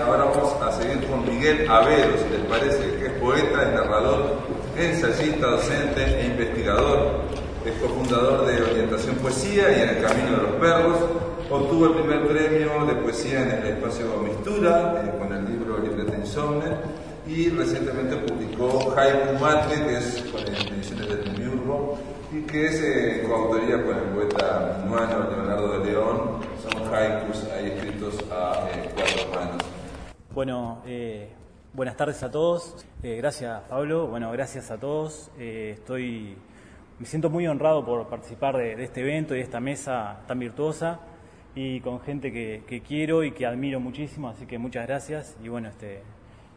Ahora vamos a seguir con Miguel Avero, si les parece, que es poeta, narrador, ensayista, docente e investigador. Es cofundador de Orientación Poesía y en el Camino de los Perros. Obtuvo el primer premio de poesía en el espacio Mistura eh, con el libro Libreta Insomne y recientemente publicó Haiku Mate, que es con ediciones de Temiurgo y que es eh, coautoría con el poeta minuano Leonardo de León. Son haikus ahí escritos a eh, cuatro manos. Bueno, eh, buenas tardes a todos. Eh, gracias, Pablo. Bueno, gracias a todos. Eh, estoy, me siento muy honrado por participar de, este evento y de esta mesa tan virtuosa y con gente que, quiero y que admiro muchísimo. Así que muchas gracias. Y bueno, este,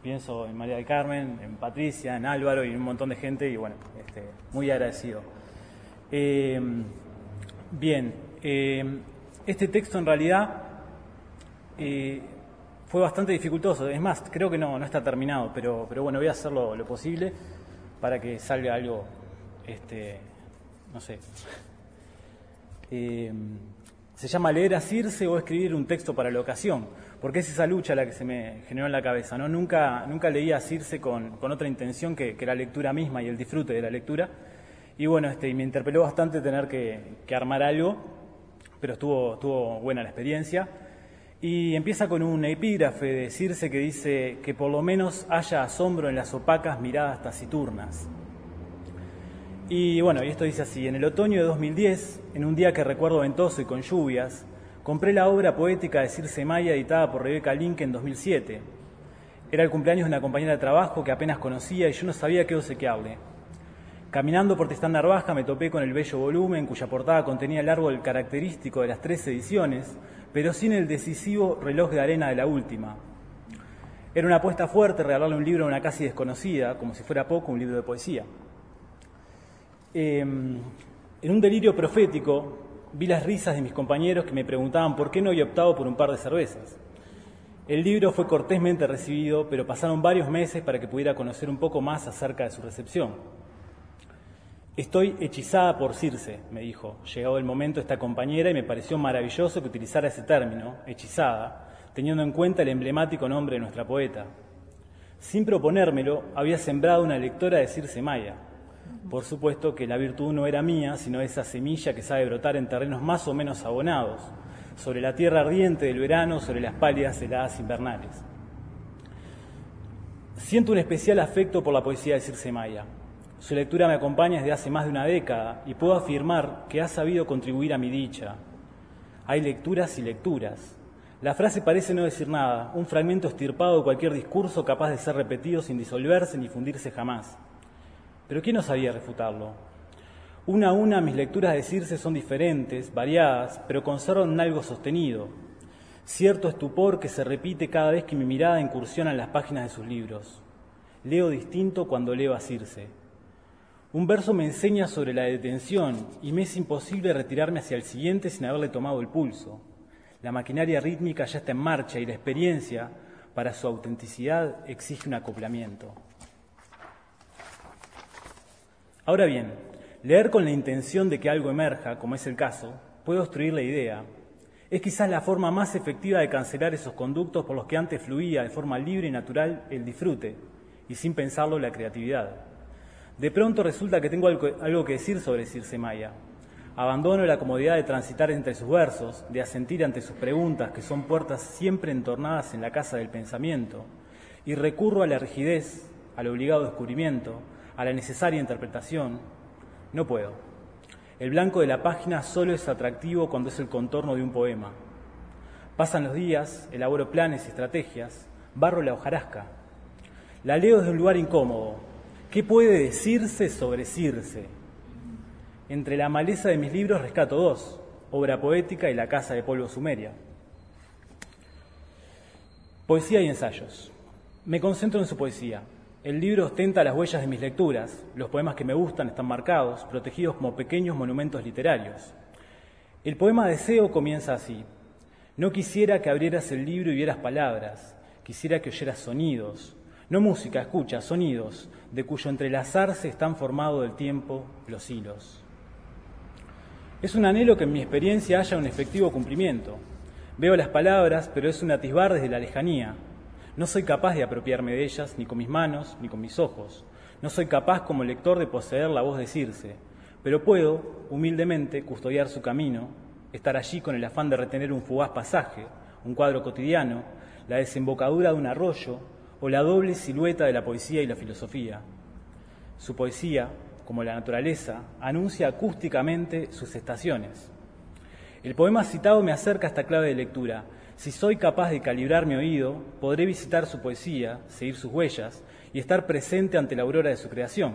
pienso en María del Carmen, en Patricia, en Álvaro y en un montón de gente y bueno, este, muy agradecido. bien, este texto en realidad fue bastante dificultoso. Es más, creo que no, está terminado, pero, pero bueno, voy a hacer lo, posible para que salga algo, este, no sé. Eh, se llama leer a Circe o escribir un texto para la ocasión, porque es esa lucha la que se me generó en la cabeza. ¿no? Nunca, nunca leía a Circe con, otra intención que, la lectura misma y el disfrute de la lectura. Y bueno, este, me interpeló bastante tener que, que armar algo, pero estuvo, estuvo buena la experiencia. Y empieza con un epígrafe de Circe que dice que por lo menos haya asombro en las opacas miradas taciturnas. Y bueno, y esto dice así, en el otoño de 2010, en un día que recuerdo ventoso y con lluvias, compré la obra poética de Circe Maya editada por Rebeca Link en 2007. Era el cumpleaños de una compañera de trabajo que apenas conocía y yo no sabía qué obsequiarle. Caminando por Tristán Narvaja me topé con el bello volumen cuya portada contenía el árbol característico de las tres ediciones, pero sin el decisivo reloj de arena de la última. Era una apuesta fuerte regalarle un libro a una casi desconocida, como si fuera poco un libro de poesía. Em, en un delirio profético vi las risas de mis compañeros que me preguntaban por qué no había optado por un par de cervezas. El libro fue cortésmente recibido, pero pasaron varios meses para que pudiera conocer un poco más acerca de su recepción. Estoy hechizada por Circe, me dijo. Llegado el momento esta compañera y me pareció maravilloso que utilizara ese término, hechizada, teniendo en cuenta el emblemático nombre de nuestra poeta. Sin proponérmelo, había sembrado una lectora de Circe Maya. Por supuesto que la virtud no era mía, sino esa semilla que sabe brotar en terrenos más o menos abonados, sobre la tierra ardiente del verano, sobre las pálidas heladas invernales. Siento un especial afecto por la poesía de Circe Maya. Su lectura me acompaña desde hace más de una década y puedo afirmar que ha sabido contribuir a mi dicha. Hay lecturas y lecturas. La frase parece no decir nada, un fragmento estirpado de cualquier discurso capaz de ser repetido sin disolverse ni fundirse jamás. Pero ¿quién no sabía refutarlo? Una a una mis lecturas de Circe son diferentes, variadas, pero conservan algo sostenido. Cierto estupor que se repite cada vez que mi mirada incursiona en las páginas de sus libros. Leo distinto cuando leo a Circe. Un verso me enseña sobre la detención y me es imposible retirarme hacia el siguiente sin haberle tomado el pulso. La maquinaria rítmica ya está en marcha y la experiencia, para su autenticidad, exige un acoplamiento. Ahora bien, leer con la intención de que algo emerja, como es el caso, puede obstruir la idea. Es quizás la forma más efectiva de cancelar esos conductos por los que antes fluía de forma libre y natural el disfrute, y sin pensarlo la creatividad. De pronto resulta que tengo algo, que decir sobre Circe Maya. Abandono la comodidad de transitar entre sus versos, de asentir ante sus preguntas, que son puertas siempre entornadas en la casa del pensamiento, y recurro a la rigidez, al obligado descubrimiento, a la necesaria interpretación. No puedo. El blanco de la página solo es atractivo cuando es el contorno de un poema. Pasan los días, elaboro planes y estrategias, barro la hojarasca. La leo desde un lugar incómodo, ¿Qué puede decirse sobre Circe? Entre la maleza de mis libros rescato dos, Obra Poética y La Casa de Polvo Sumeria. Poesía y ensayos. Me concentro en su poesía. El libro ostenta las huellas de mis lecturas. Los poemas que me gustan están marcados, protegidos como pequeños monumentos literarios. El poema Deseo comienza así. No quisiera que abrieras el libro y vieras palabras, quisiera que oyeras sonidos, no música, escucha, sonidos, de cuyo entrelazarse están formados del tiempo los hilos. Es un anhelo que en mi experiencia haya un efectivo cumplimiento. Veo las palabras, pero es un atisbar desde la lejanía. No soy capaz de apropiarme de ellas ni con mis manos ni con mis ojos. No soy capaz como lector de poseer la voz de Circe, pero puedo, humildemente, custodiar su camino, estar allí con el afán de retener un fugaz pasaje, un cuadro cotidiano, la desembocadura de un arroyo o la doble silueta de la poesía y la filosofía. Su poesía, como la naturaleza, anuncia acústicamente sus estaciones. El poema citado me acerca a esta clave de lectura. Si soy capaz de calibrar mi oído, podré visitar su poesía, seguir sus huellas y estar presente ante la aurora de su creación.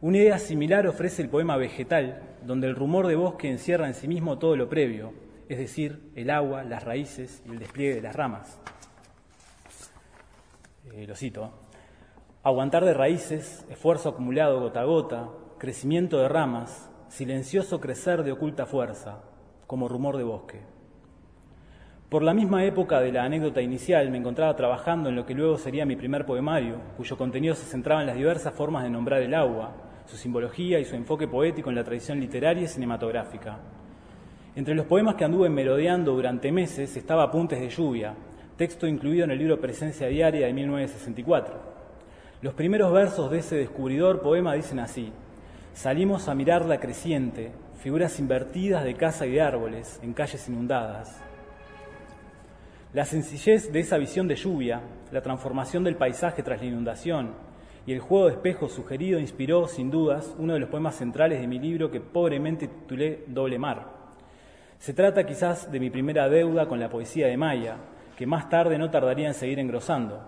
Una idea similar ofrece el poema Vegetal, donde el rumor de bosque encierra en sí mismo todo lo previo, es decir, el agua, las raíces y el despliegue de las ramas. Eh, lo cito. Aguantar de raíces, esfuerzo acumulado gota a gota, crecimiento de ramas, silencioso crecer de oculta fuerza, como rumor de bosque. Por la misma época de la anécdota inicial me encontraba trabajando en lo que luego sería mi primer poemario, cuyo contenido se centraba en las diversas formas de nombrar el agua, su simbología y su enfoque poético en la tradición literaria y cinematográfica. Entre los poemas que anduve merodeando durante meses estaba Apuntes de lluvia, texto incluido en el libro Presencia Diaria de 1964. Los primeros versos de ese descubridor poema dicen así, salimos a mirar la creciente, figuras invertidas de casa y de árboles en calles inundadas. La sencillez de esa visión de lluvia, la transformación del paisaje tras la inundación, y el juego de espejos sugerido inspiró, sin dudas, uno de los poemas centrales de mi libro que pobremente titulé Doble Mar. Se trata quizás de mi primera deuda con la poesía de Maya, que más tarde no tardaría en seguir engrosando.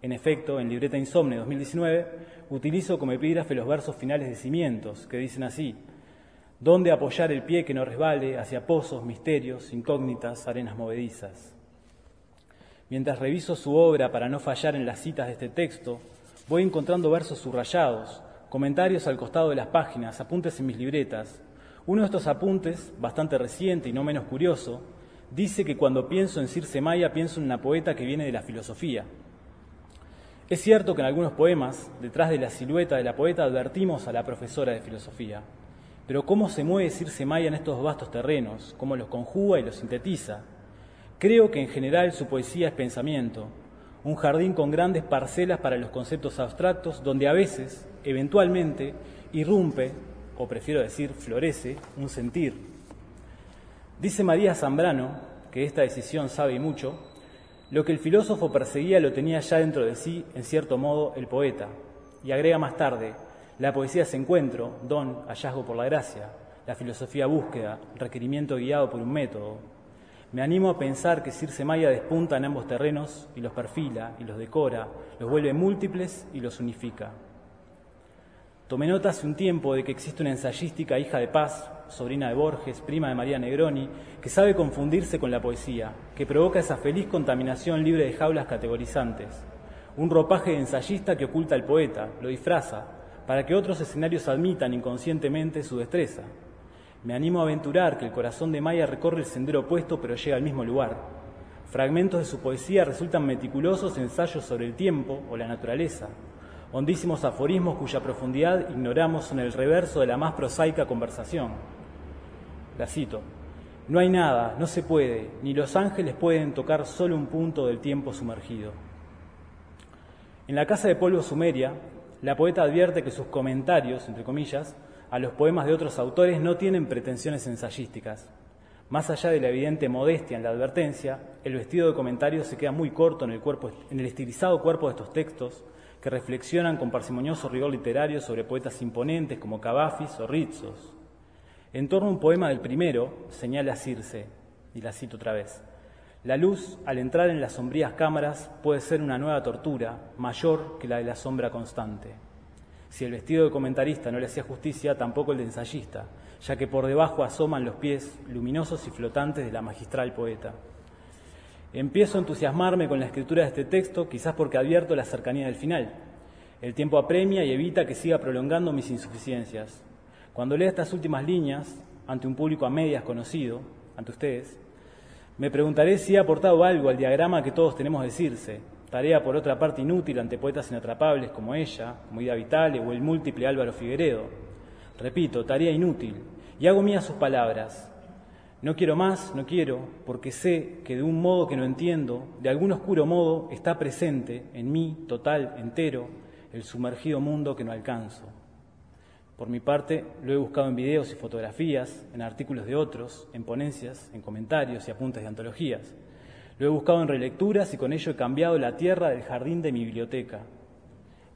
En efecto, en Libreta Insomne 2019 utilizo como epígrafe los versos finales de Cimientos, que dicen así, ¿Dónde apoyar el pie que no resbale hacia pozos, misterios, incógnitas, arenas movedizas? Mientras reviso su obra para no fallar en las citas de este texto, Voy encontrando versos subrayados, comentarios al costado de las páginas, apuntes en mis libretas. Uno de estos apuntes, bastante reciente y no menos curioso, dice que cuando pienso en Circe Maya pienso en una poeta que viene de la filosofía. Es cierto que en algunos poemas, detrás de la silueta de la poeta, advertimos a la profesora de filosofía. Pero cómo se mueve Circe Maya en estos vastos terrenos, cómo los conjuga y los sintetiza. Creo que en general su poesía es pensamiento, un jardín con grandes parcelas para los conceptos abstractos, donde a veces, eventualmente, irrumpe, o prefiero decir, florece, un sentir. Dice María Zambrano, que esta decisión sabe mucho, lo que el filósofo perseguía lo tenía ya dentro de sí, en cierto modo, el poeta. Y agrega más tarde, la poesía es encuentro, don, hallazgo por la gracia, la filosofía búsqueda, requerimiento guiado por un método, me animo a pensar que Circe Maya despunta en ambos terrenos y los perfila y los decora, los vuelve múltiples y los unifica. Tomé nota hace un tiempo de que existe una ensayística hija de paz, sobrina de Borges, prima de María Negroni, que sabe confundirse con la poesía, que provoca esa feliz contaminación libre de jaulas categorizantes. Un ropaje de ensayista que oculta al poeta, lo disfraza, para que otros escenarios admitan inconscientemente su destreza. Me animo a aventurar que el corazón de Maya recorre el sendero opuesto pero llega al mismo lugar. Fragmentos de su poesía resultan meticulosos ensayos sobre el tiempo o la naturaleza, hondísimos aforismos cuya profundidad ignoramos en el reverso de la más prosaica conversación. La cito. No hay nada, no se puede, ni los ángeles pueden tocar solo un punto del tiempo sumergido. En la Casa de Polvo Sumeria, la poeta advierte que sus comentarios, entre comillas, a los poemas de otros autores no tienen pretensiones ensayísticas. Más allá de la evidente modestia en la advertencia, el vestido de comentarios se queda muy corto en el, cuerpo, en el estilizado cuerpo de estos textos que reflexionan con parsimonioso rigor literario sobre poetas imponentes como Cavafis o Rizos. En torno a un poema del primero, señala Circe, y la cito otra vez, la luz, al entrar en las sombrías cámaras, puede ser una nueva tortura, mayor que la de la sombra constante. Si el vestido de comentarista no le hacía justicia, tampoco el de ensayista, ya que por debajo asoman los pies luminosos y flotantes de la magistral poeta. Empiezo a entusiasmarme con la escritura de este texto, quizás porque advierto la cercanía del final. El tiempo apremia y evita que siga prolongando mis insuficiencias. Cuando lea estas últimas líneas, ante un público a medias conocido, ante ustedes, me preguntaré si he aportado algo al diagrama que todos tenemos de decirse, tarea por otra parte inútil ante poetas inatrapables como ella, como Ida Vitale o el múltiple Álvaro Figueredo. Repito, tarea inútil, y hago mías sus palabras. No quiero más, no quiero, porque sé que de un modo que no entiendo, de algún oscuro modo, está presente en mí, total, entero, el sumergido mundo que no alcanzo. Por mi parte, lo he buscado en videos y fotografías, en artículos de otros, en ponencias, en comentarios y apuntes de antologías. Lo he buscado en relecturas y con ello he cambiado la tierra del jardín de mi biblioteca.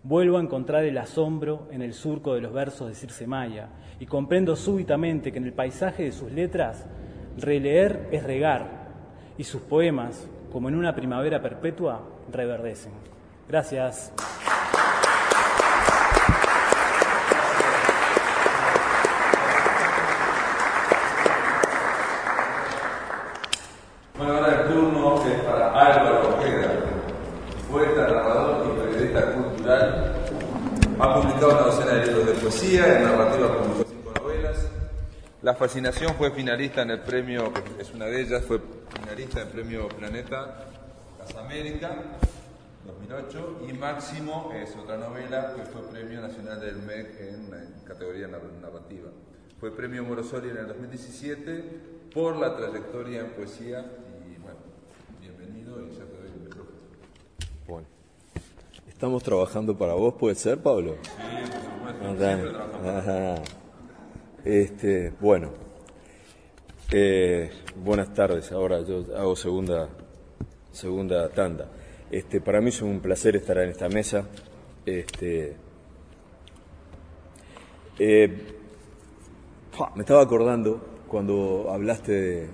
Vuelvo a encontrar el asombro en el surco de los versos de Circe Maya y comprendo súbitamente que en el paisaje de sus letras releer es regar y sus poemas, como en una primavera perpetua, reverdecen. Gracias. Bueno, ahora el turno es para Álvaro Ojeda, poeta, narrador y periodista cultural. Ha publicado una docena de libros de poesía, en narrativa publicó cinco novelas. La fascinación fue finalista en el premio, es una de ellas, fue finalista en el premio Planeta Casa América 2008 y Máximo es otra novela que fue premio nacional del MEC en, en categoría nar- narrativa. Fue premio Morosoli en el 2017 por la trayectoria en poesía y bueno, bienvenido y ya te doy el micrófono. Bueno. Estamos trabajando para vos, ¿puede ser, Pablo? Sí, por supuesto, siempre trabajamos. Ajá. Este, bueno. Eh, buenas tardes. Ahora yo hago segunda, segunda tanda. Este, para mí es un placer estar en esta mesa. Este, eh, me estaba acordando cuando hablaste de,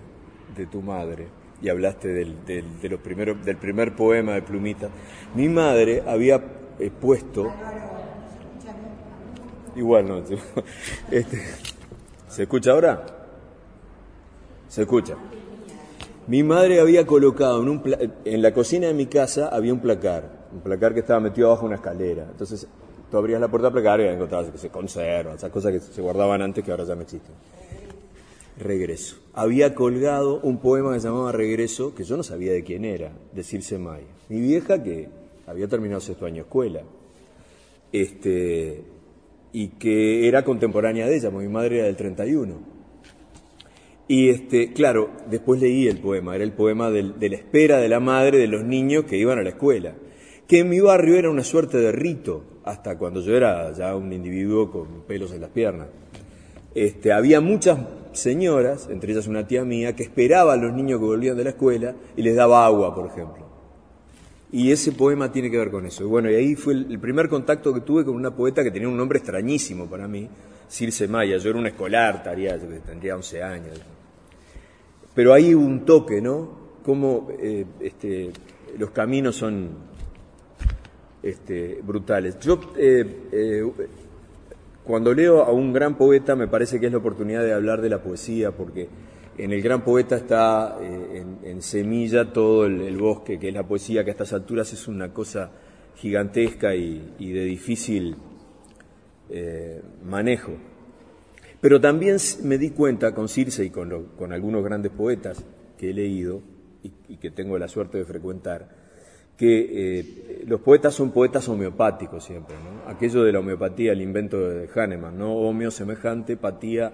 de tu madre y hablaste del, del- de los primeros, del primer poema de Plumita. Mi madre había eh, puesto Igual no. Este, ¿Se escucha ahora? Se escucha. Mi madre había colocado en, un en la cocina de mi casa había un placar, un placar que estaba metido abajo de una escalera. Entonces tú abrías la puerta del placar y encontrabas que se conserva, esas cosas que se guardaban antes que ahora ya no existen. Regreso. Había colgado un poema que se llamaba Regreso, que yo no sabía de quién era, de Circe Maya. Mi vieja que había terminado sexto año escuela, este, y que era contemporánea de ella, mi madre era del 31. Y este, claro, después leí el poema, era el poema del- de la espera de la madre de los niños que iban a la escuela, que en mi barrio era una suerte de rito, hasta cuando yo era ya un individuo con pelos en las piernas. Este, había muchas señoras, entre ellas una tía mía, que esperaba a los niños que volvían de la escuela y les daba agua, por ejemplo. Y ese poema tiene que ver con eso. Y bueno, y ahí fue el, primer contacto que tuve con una poeta que tenía un nombre extrañísimo para mí, Circe Maya. Yo era un escolar, que tendría 11 años. Pero ahí hubo un toque, ¿no? Cómo eh, este, los caminos son este, brutales. Yo, eh, eh, cuando leo a un gran poeta, me parece que es la oportunidad de hablar de la poesía, porque en el gran poeta está eh, en, semilla todo el, bosque, que es la poesía, que a estas alturas es una cosa gigantesca y, de difícil eh, manejo. Pero también me di cuenta con Circe y con, algunos grandes poetas que he leído y, que tengo la suerte de frecuentar, que eh, los poetas son poetas homeopáticos siempre. Aquello de la homeopatía, el invento de Hahnemann, ¿no? Homeo semejante, patía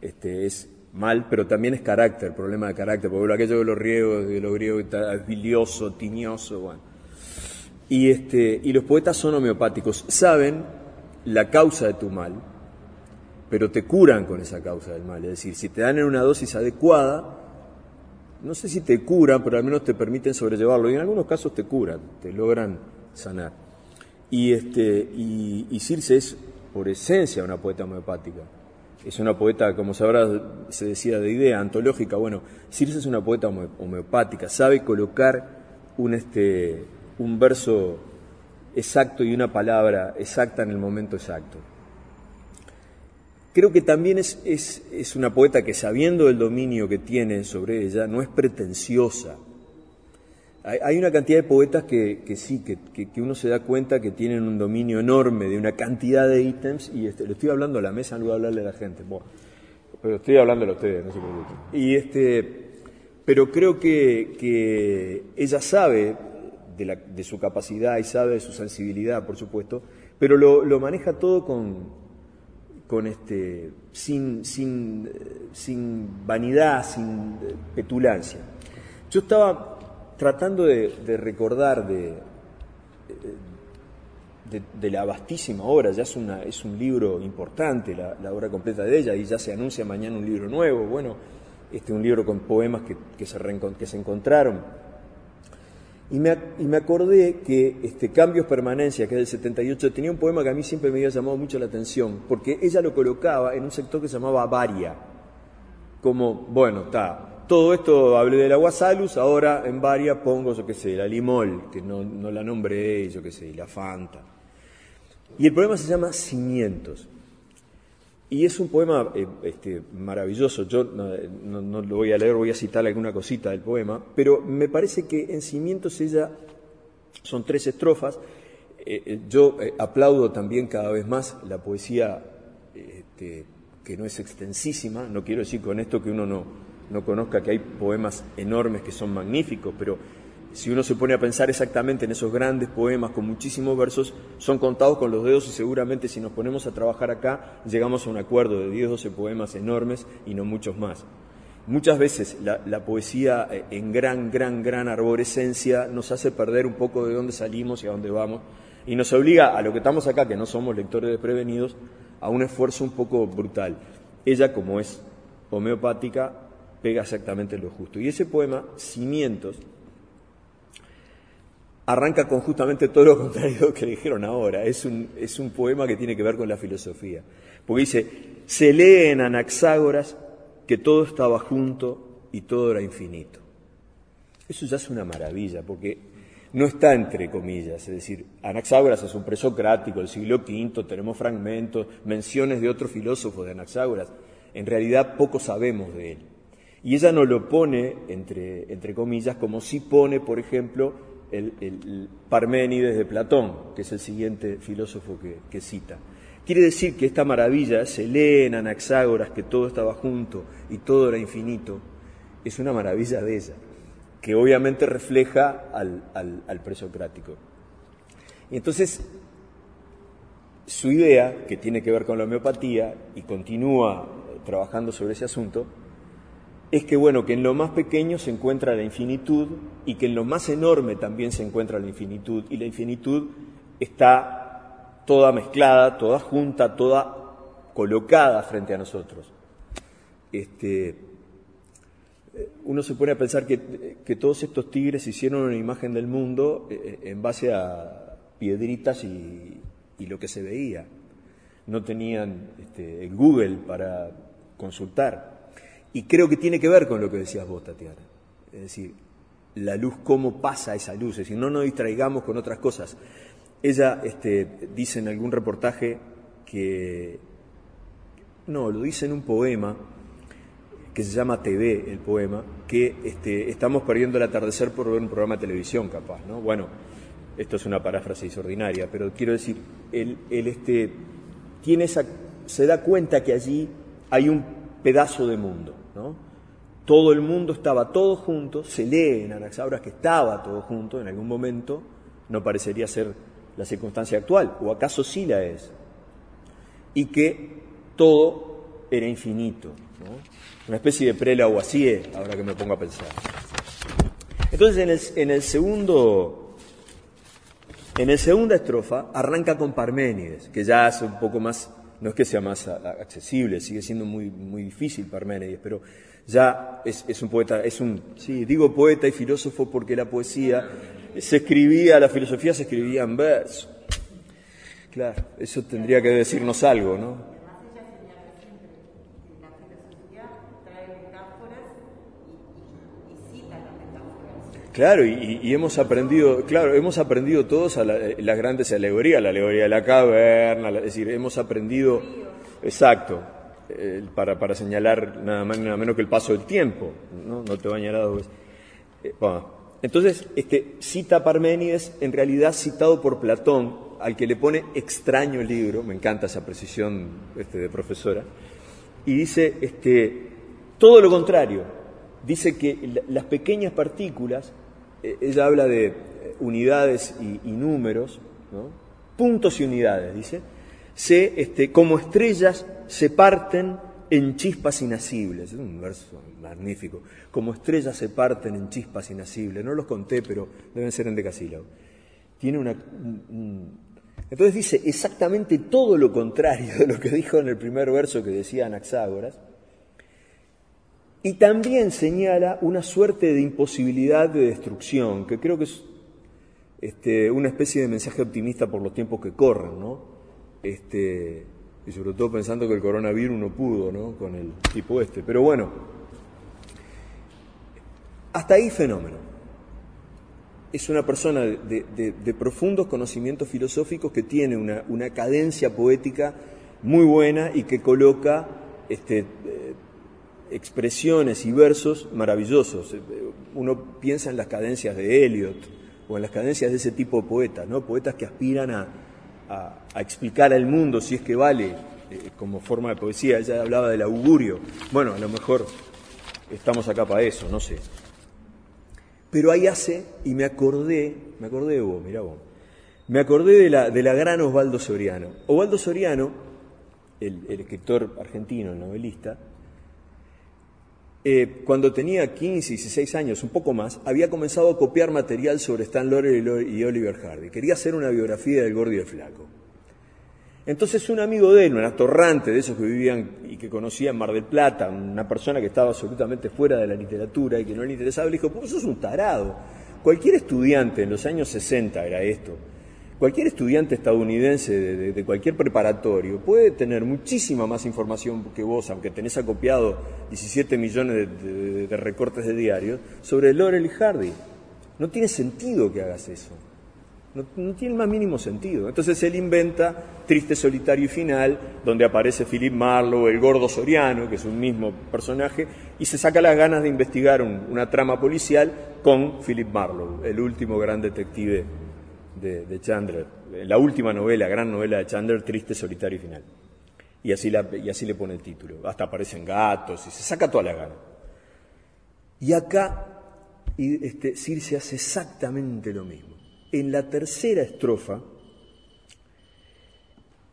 este, es mal, pero también es carácter, problema de carácter, porque aquello de los griegos, de los griegos bilioso, tiñoso, bueno. Y, este, y los poetas son homeopáticos, saben la causa de tu mal, pero te curan con esa causa del mal. Es decir, si te dan en una dosis adecuada, no sé si te curan, pero al menos te permiten sobrellevarlo. Y en algunos casos te curan, te logran sanar. Y, este, y, y Circe es, por esencia, una poeta homeopática. Es una poeta, como sabrás, se decía de idea antológica. Bueno, Circe es una poeta home- homeopática, sabe colocar un, este, un verso exacto y una palabra exacta en el momento exacto. Creo que también es, es, es una poeta que sabiendo el dominio que tiene sobre ella, no es pretenciosa. Hay, una cantidad de poetas que, que sí, que, uno se da cuenta que tienen un dominio enorme de una cantidad de ítems, y este, lo estoy hablando a la mesa en lugar de hablarle a la gente. Bueno, pero estoy hablándole a ustedes, no se preocupen. Y este, pero creo que, que ella sabe de, la- de su capacidad y sabe de su sensibilidad, por supuesto, pero lo, lo maneja todo con, con este, sin, sin, sin vanidad, sin petulancia. Yo estaba tratando de, recordar de, la vastísima obra, ya es, un libro importante, la, obra completa de ella, y ya se anuncia mañana un libro nuevo, bueno, este, un libro con poemas que, se, encontraron y me, y me acordé que este, Cambios Permanencia, que es del 78, tenía un poema que a mí siempre me había llamado mucho la atención, porque ella lo colocaba en un sector que se llamaba Varia. Como, bueno, está, todo esto hablé de la Guasalus, ahora en Varia pongo, yo qué sé, la Limol, que no, no la nombré, yo qué sé, la Fanta. Y el poema se llama Cimientos. Y es un poema eh, este, maravilloso. Yo no, lo voy a leer, voy a citar alguna cosita del poema, pero me parece que en Cimientos ella son tres estrofas. Eh, eh, yo aplaudo también cada vez más la poesía este, que no es extensísima. No quiero decir con esto que uno no, no conozca que hay poemas enormes que son magníficos, pero si uno se pone a pensar exactamente en esos grandes poemas con muchísimos versos, son contados con los dedos y seguramente si nos ponemos a trabajar acá llegamos a un acuerdo de 10, 12 poemas enormes y no muchos más. Muchas veces la, poesía eh, en gran, gran, gran arborescencia nos hace perder un poco de dónde salimos y a dónde vamos y nos obliga a lo que estamos acá, que no somos lectores desprevenidos, a un esfuerzo un poco brutal. Ella, como es homeopática, pega exactamente lo justo. Y ese poema, Cimientos, arranca con justamente todo lo contrario que dijeron ahora. Es un, es un poema que tiene que ver con la filosofía. Porque dice, se lee en Anaxágoras que todo estaba junto y todo era infinito. Eso ya es una maravilla, porque no está entre comillas, es decir, Anaxágoras es un presocrático del siglo V, tenemos fragmentos, menciones de otros filósofos de Anaxágoras, en realidad poco sabemos de él. Y ella no lo pone entre, entre comillas, como si pone, por ejemplo, el, Parménides de Platón, que es el siguiente filósofo que, cita. Quiere decir que esta maravilla, se lee en Anaxágoras que todo estaba junto y todo era infinito, es una maravilla de ella, que obviamente refleja al, al presocrático. Y entonces, su idea, que tiene que ver con la homeopatía y continúa trabajando sobre ese asunto, es que bueno, que en lo más pequeño se encuentra la infinitud y que en lo más enorme también se encuentra la infinitud y la infinitud está toda mezclada, toda junta, toda colocada frente a nosotros. Este, uno se pone a pensar que, todos estos tigres hicieron una imagen del mundo eh, en base a piedritas y, lo que se veía. No tenían este, el Google para consultar. Y creo que tiene que ver con lo que decías vos, Tatiana. Es decir, la luz, cómo pasa esa luz, es decir, no nos distraigamos con otras cosas. Ella este, dice en algún reportaje que, no, lo dice en un poema que se llama TV, el poema, que este, estamos perdiendo el atardecer por ver un programa de televisión, capaz, ¿no? Bueno, esto es una paráfrasis ordinaria, pero quiero decir, él, él este, tiene esa, se da cuenta que allí hay un pedazo de mundo. Todo el mundo estaba todo junto, se lee en Anaxabras que estaba todo junto en algún momento, no parecería ser la circunstancia actual, o acaso sí la es, y que todo era infinito, una especie de prela o así, ahora que me pongo a pensar. Entonces en el, en el segundo, en el segunda estrofa arranca con Parménides, que ya hace un poco más no es que sea más accesible, sigue siendo muy, muy difícil Parménides, pero ya es, un poeta, es un, sí, digo poeta y filósofo porque la poesía se escribía, la filosofía se escribía en verso. Claro, eso tendría que decirnos algo, ¿no? Claro, y, hemos aprendido, claro, hemos aprendido todos a las grandes alegorías, la alegoría de la caverna, es decir, hemos aprendido, exacto, para, para, señalar nada más nada menos que el paso del tiempo, no, no te bañará dos veces. Eh, entonces, este, cita Parménides, en realidad citado por Platón, al que le pone extraño libro, me encanta esa precisión este, de profesora, y dice este, todo lo contrario, dice que las pequeñas partículas eh, ella habla de unidades y, números, puntos y unidades, dice, se, este, como estrellas se parten en chispas inasibles. Es un verso magnífico. Como estrellas se parten en chispas inasibles. No los conté, pero deben ser en decasílabo. Tiene una. Entonces dice exactamente todo lo contrario de lo que dijo en el primer verso que decía Anaxágoras. Y también señala una suerte de imposibilidad de destrucción, que creo que es este, una especie de mensaje optimista por los tiempos que corren, ¿no? Este, y sobre todo pensando que el coronavirus no pudo, ¿no? Con el tipo este. Pero bueno, hasta ahí fenómeno. Es una persona de, profundos conocimientos filosóficos que tiene una, una, cadencia poética muy buena y que coloca este, eh, expresiones y versos maravillosos. Uno piensa en las cadencias de Eliot o en las cadencias de ese tipo de poetas, ¿no? poetas que aspiran a, explicar al mundo si es que vale eh, como forma de poesía. Ella hablaba del augurio. Bueno, a lo mejor estamos acá para eso, no sé. Pero ahí hace, y me acordé, me acordé de vos, mirá vos, me acordé de la, de la gran Osvaldo Soriano. Osvaldo Soriano, el, el escritor argentino, el novelista, eh, cuando tenía 15, 16 años, un poco más, había comenzado a copiar material sobre Stan Laurel y Oliver Hardy. Quería hacer una biografía del gordo y flaco. Entonces un amigo de él, un atorrante de esos que vivían y que conocía en Mar del Plata, una persona que estaba absolutamente fuera de la literatura y que no le interesaba, le dijo, pues sos un tarado. Cualquier estudiante en los años 60 era esto, Cualquier estudiante estadounidense de, cualquier preparatorio puede tener muchísima más información que vos, aunque tenés acopiado 17 millones de, recortes de diarios, sobre Laurel y Hardy. No tiene sentido que hagas eso. No, tiene el más mínimo sentido. Entonces él inventa Triste, Solitario y Final, donde aparece Philip Marlowe, el gordo Soriano, que es un mismo personaje, y se saca las ganas de investigar una trama policial con Philip Marlowe, el último gran detective de, Chandler, la última novela, gran novela de Chandler, Triste, Solitario y Final. Y así, y así le pone el título. Hasta aparecen gatos y se saca toda la gana. Y acá este, Circe hace exactamente lo mismo. En la tercera estrofa,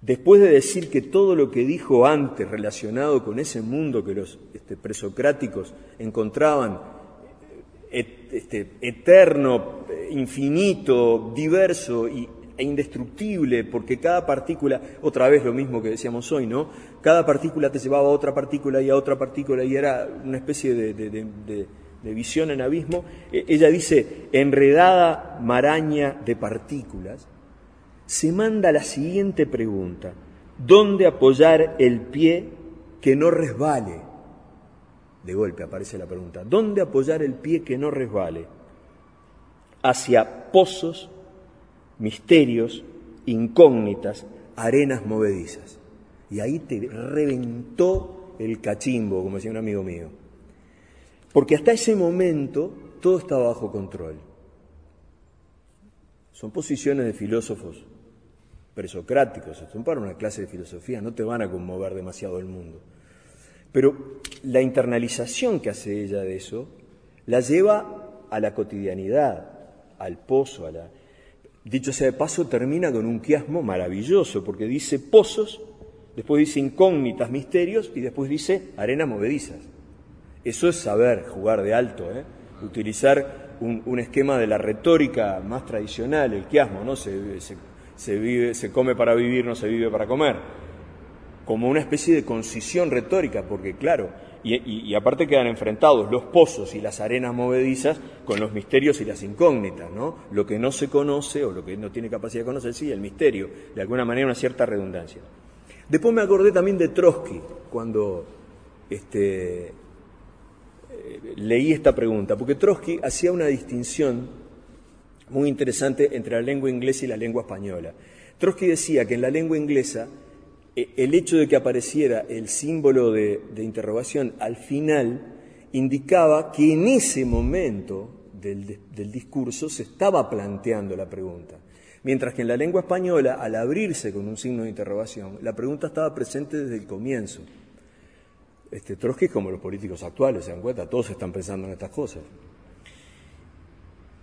después de decir que todo lo que dijo antes relacionado con ese mundo que los este, presocráticos encontraban este, eterno, infinito, diverso e indestructible, porque cada partícula, otra vez lo mismo que decíamos hoy, ¿no? Cada partícula te llevaba a otra partícula y a otra partícula y era una especie de, visión en abismo. E, ella dice, enredada maraña de partículas, se manda la siguiente pregunta, ¿dónde apoyar el pie que no resbale? De golpe aparece la pregunta, ¿dónde apoyar el pie que no resbale? Hacia pozos, misterios, incógnitas, arenas movedizas. Y ahí te reventó el cachimbo, como decía un amigo mío. Porque hasta ese momento todo estaba bajo control. Son posiciones de filósofos presocráticos, son para una clase de filosofía, no te van a conmover demasiado el mundo. Pero la internalización que hace ella de eso la lleva a la cotidianidad, al pozo, a la... Dicho sea de paso, termina con un quiasmo maravilloso, porque dice pozos, después dice incógnitas, misterios, y después dice arenas movedizas. Eso es saber jugar de alto, ¿eh? utilizar un, esquema de la retórica más tradicional, el quiasmo, ¿no? Se, se, vive, se come para vivir, no se vive para comer como una especie de concisión retórica, porque claro, y, aparte quedan enfrentados los pozos y las arenas movedizas con los misterios y las incógnitas, ¿no? Lo que no se conoce o lo que no tiene capacidad de conocer, sí, el misterio, de alguna manera una cierta redundancia. Después me acordé también de Trotsky, cuando este, eh, leí esta pregunta, porque Trotsky hacía una distinción muy interesante entre la lengua inglesa y la lengua española. Trotsky decía que en la lengua inglesa el hecho de que apareciera el símbolo de, interrogación al final indicaba que en ese momento del, discurso se estaba planteando la pregunta. Mientras que en la lengua española, al abrirse con un signo de interrogación, la pregunta estaba presente desde el comienzo. Este, Trotsky como los políticos actuales, se dan cuenta, todos están pensando en estas cosas.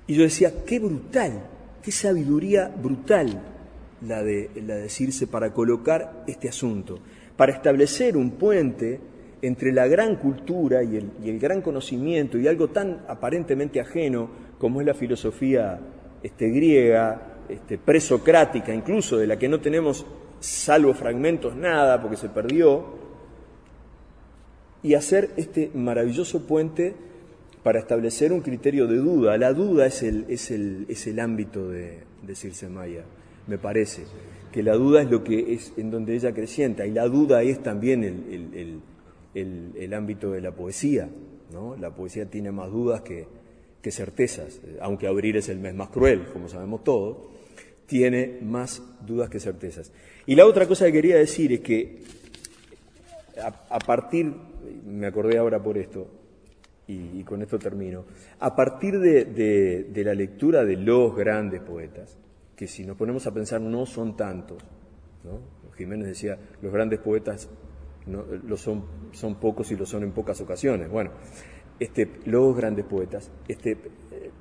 Y yo decía, qué brutal, qué sabiduría brutal la de, la de Circe para colocar este asunto, para establecer un puente entre la gran cultura y el, y el gran conocimiento y algo tan aparentemente ajeno como es la filosofía este, griega, este, presocrática incluso, de la que no tenemos salvo fragmentos nada porque se perdió, y hacer este maravilloso puente para establecer un criterio de duda. La duda es el, es el, es el ámbito de, de Circe Maya, me parece, que la duda es lo que es en donde ella crecienta, y la duda es también el, el, el ámbito de la poesía. ¿no? La poesía tiene más dudas que, que certezas, aunque abril es el mes más cruel, como sabemos todos, tiene más dudas que certezas. Y la otra cosa que quería decir es que a, partir, me acordé ahora por esto, y, con esto termino, a partir de, la lectura de los grandes poetas, que si nos ponemos a pensar no son tantos, Jiménez decía, los grandes poetas son, son pocos y lo son en pocas ocasiones. Bueno, este, los grandes poetas, este,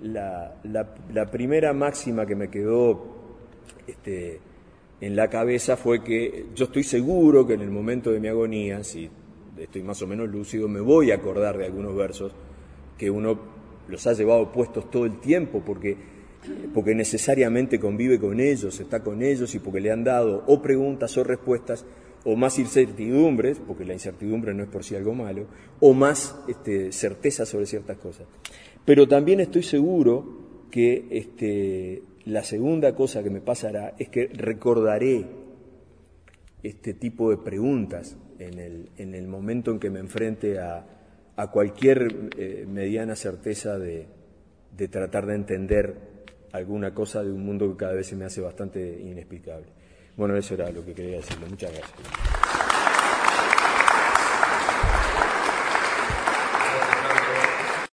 la, la, primera máxima que me quedó este, en la cabeza fue que yo estoy seguro que en el momento de mi agonía, si estoy más o menos lúcido, me voy a acordar de algunos versos que uno los ha llevado puestos todo el tiempo porque, porque necesariamente convive con ellos, está con ellos y porque le han dado o preguntas o respuestas o más incertidumbres, porque la incertidumbre no es por sí algo malo, o más este, certeza sobre ciertas cosas. Pero también estoy seguro que este, la segunda cosa que me pasará es que recordaré este tipo de preguntas en el, en el momento en que me enfrente a, a cualquier eh, mediana certeza de, de tratar de entender alguna cosa de un mundo que cada vez se me hace bastante inexplicable. Bueno, eso era lo que quería decirle. Muchas gracias.